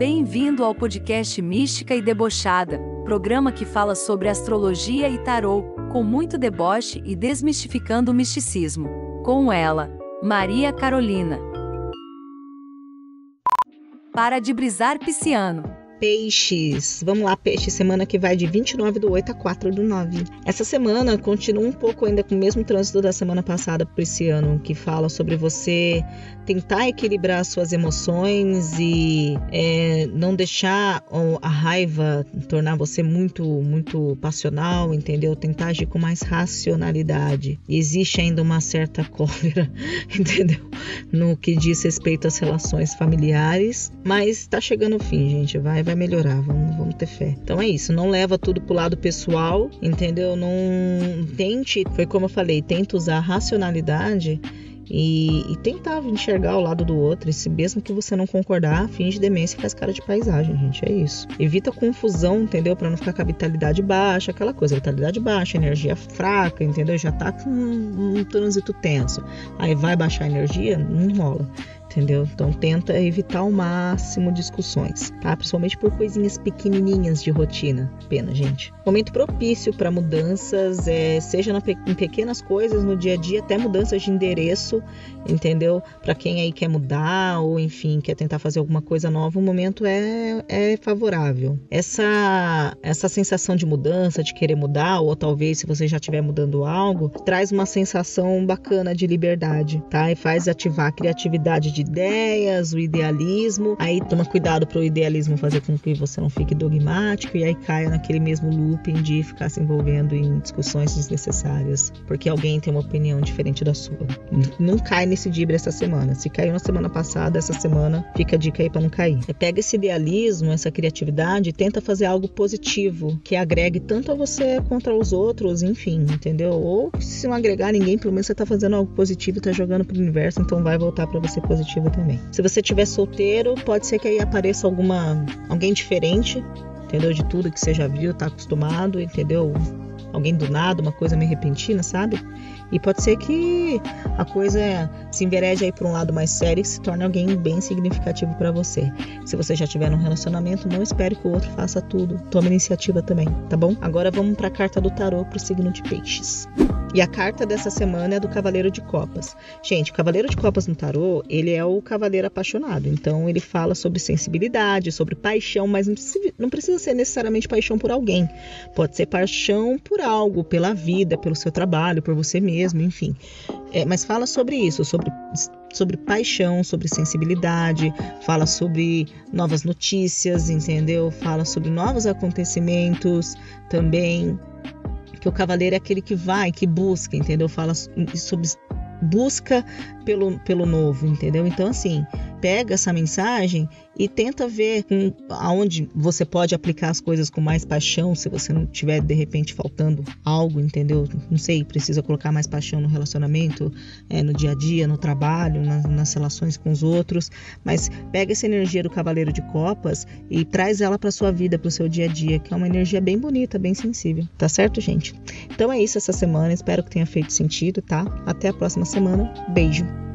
Bem-vindo ao podcast Mística e Debochada, programa que fala sobre astrologia e tarô, com muito deboche e desmistificando o misticismo. Com ela, Maria Carolina. Para de brisar pisciano. Peixes. Vamos lá, peixe. Semana que vai de 29 do 8 a 4 do 9. Essa semana continua um pouco ainda com o mesmo trânsito da semana passada para esse ano, que fala sobre você tentar equilibrar suas emoções e é, não deixar a raiva tornar você muito, muito passional, entendeu? Tentar agir com mais racionalidade. existe ainda uma certa cólera, entendeu? No que diz respeito às relações familiares, mas está chegando o fim, gente. Vai, vai melhorar, vamos, vamos ter fé. Então é isso, não leva tudo pro lado pessoal, entendeu? Não tente, foi como eu falei, tenta usar a racionalidade e, e, tentar enxergar o lado do outro. E se mesmo que você não concordar, finge demência e faz cara de paisagem, gente. É isso. Evita confusão, entendeu? Para não ficar com a vitalidade baixa, aquela coisa, vitalidade baixa, energia fraca, entendeu? Já tá com um, um trânsito tenso. Aí vai baixar a energia, não rola entendeu? Então tenta evitar ao máximo discussões, tá? Principalmente por coisinhas pequenininhas de rotina. Pena, gente. Momento propício para mudanças, é, seja na, em pequenas coisas no dia a dia, até mudanças de endereço, entendeu? Para quem aí quer mudar ou enfim quer tentar fazer alguma coisa nova, o momento é, é favorável. Essa essa sensação de mudança, de querer mudar, ou talvez se você já estiver mudando algo, traz uma sensação bacana de liberdade, tá? E faz ativar a criatividade de de ideias, o idealismo. Aí toma cuidado para o idealismo fazer com que você não fique dogmático e aí caia naquele mesmo looping de ficar se envolvendo em discussões desnecessárias, porque alguém tem uma opinião diferente da sua. Não cai nesse dibre essa semana. Se caiu na semana passada, essa semana fica a dica aí para não cair. Você pega esse idealismo, essa criatividade e tenta fazer algo positivo que agregue tanto a você quanto aos outros, enfim, entendeu? Ou se não agregar ninguém, pelo menos você tá fazendo algo positivo tá jogando pro universo, então vai voltar para você positivo também. Se você tiver solteiro, pode ser que aí apareça alguma alguém diferente, entendeu? De tudo que você já viu, tá acostumado, entendeu? Alguém do nada, uma coisa meio repentina, sabe? E pode ser que a coisa se envereje aí para um lado mais sério e se torne alguém bem significativo para você. Se você já tiver num relacionamento, não espere que o outro faça tudo. Tome iniciativa também, tá bom? Agora vamos para a carta do tarô para o signo de Peixes. E a carta dessa semana é do Cavaleiro de Copas. Gente, o Cavaleiro de Copas no tarô, ele é o cavaleiro apaixonado. Então, ele fala sobre sensibilidade, sobre paixão, mas não precisa, ser necessariamente paixão por alguém. Pode ser paixão por algo, pela vida, pelo seu trabalho, por você mesmo, enfim. É, mas fala sobre isso, sobre sobre paixão, sobre sensibilidade, fala sobre novas notícias, entendeu? Fala sobre novos acontecimentos também que o cavaleiro é aquele que vai, que busca, entendeu? Fala sobre busca pelo, pelo novo, entendeu? Então, assim, pega essa mensagem e tenta ver com, aonde você pode aplicar as coisas com mais paixão, se você não tiver de repente faltando algo, entendeu? Não sei, precisa colocar mais paixão no relacionamento, é, no dia a dia, no trabalho, na, nas relações com os outros, mas pega essa energia do Cavaleiro de Copas e traz ela para sua vida, para o seu dia a dia, que é uma energia bem bonita, bem sensível, tá certo, gente? Então é isso essa semana, espero que tenha feito sentido, tá? Até a próxima semana, beijo!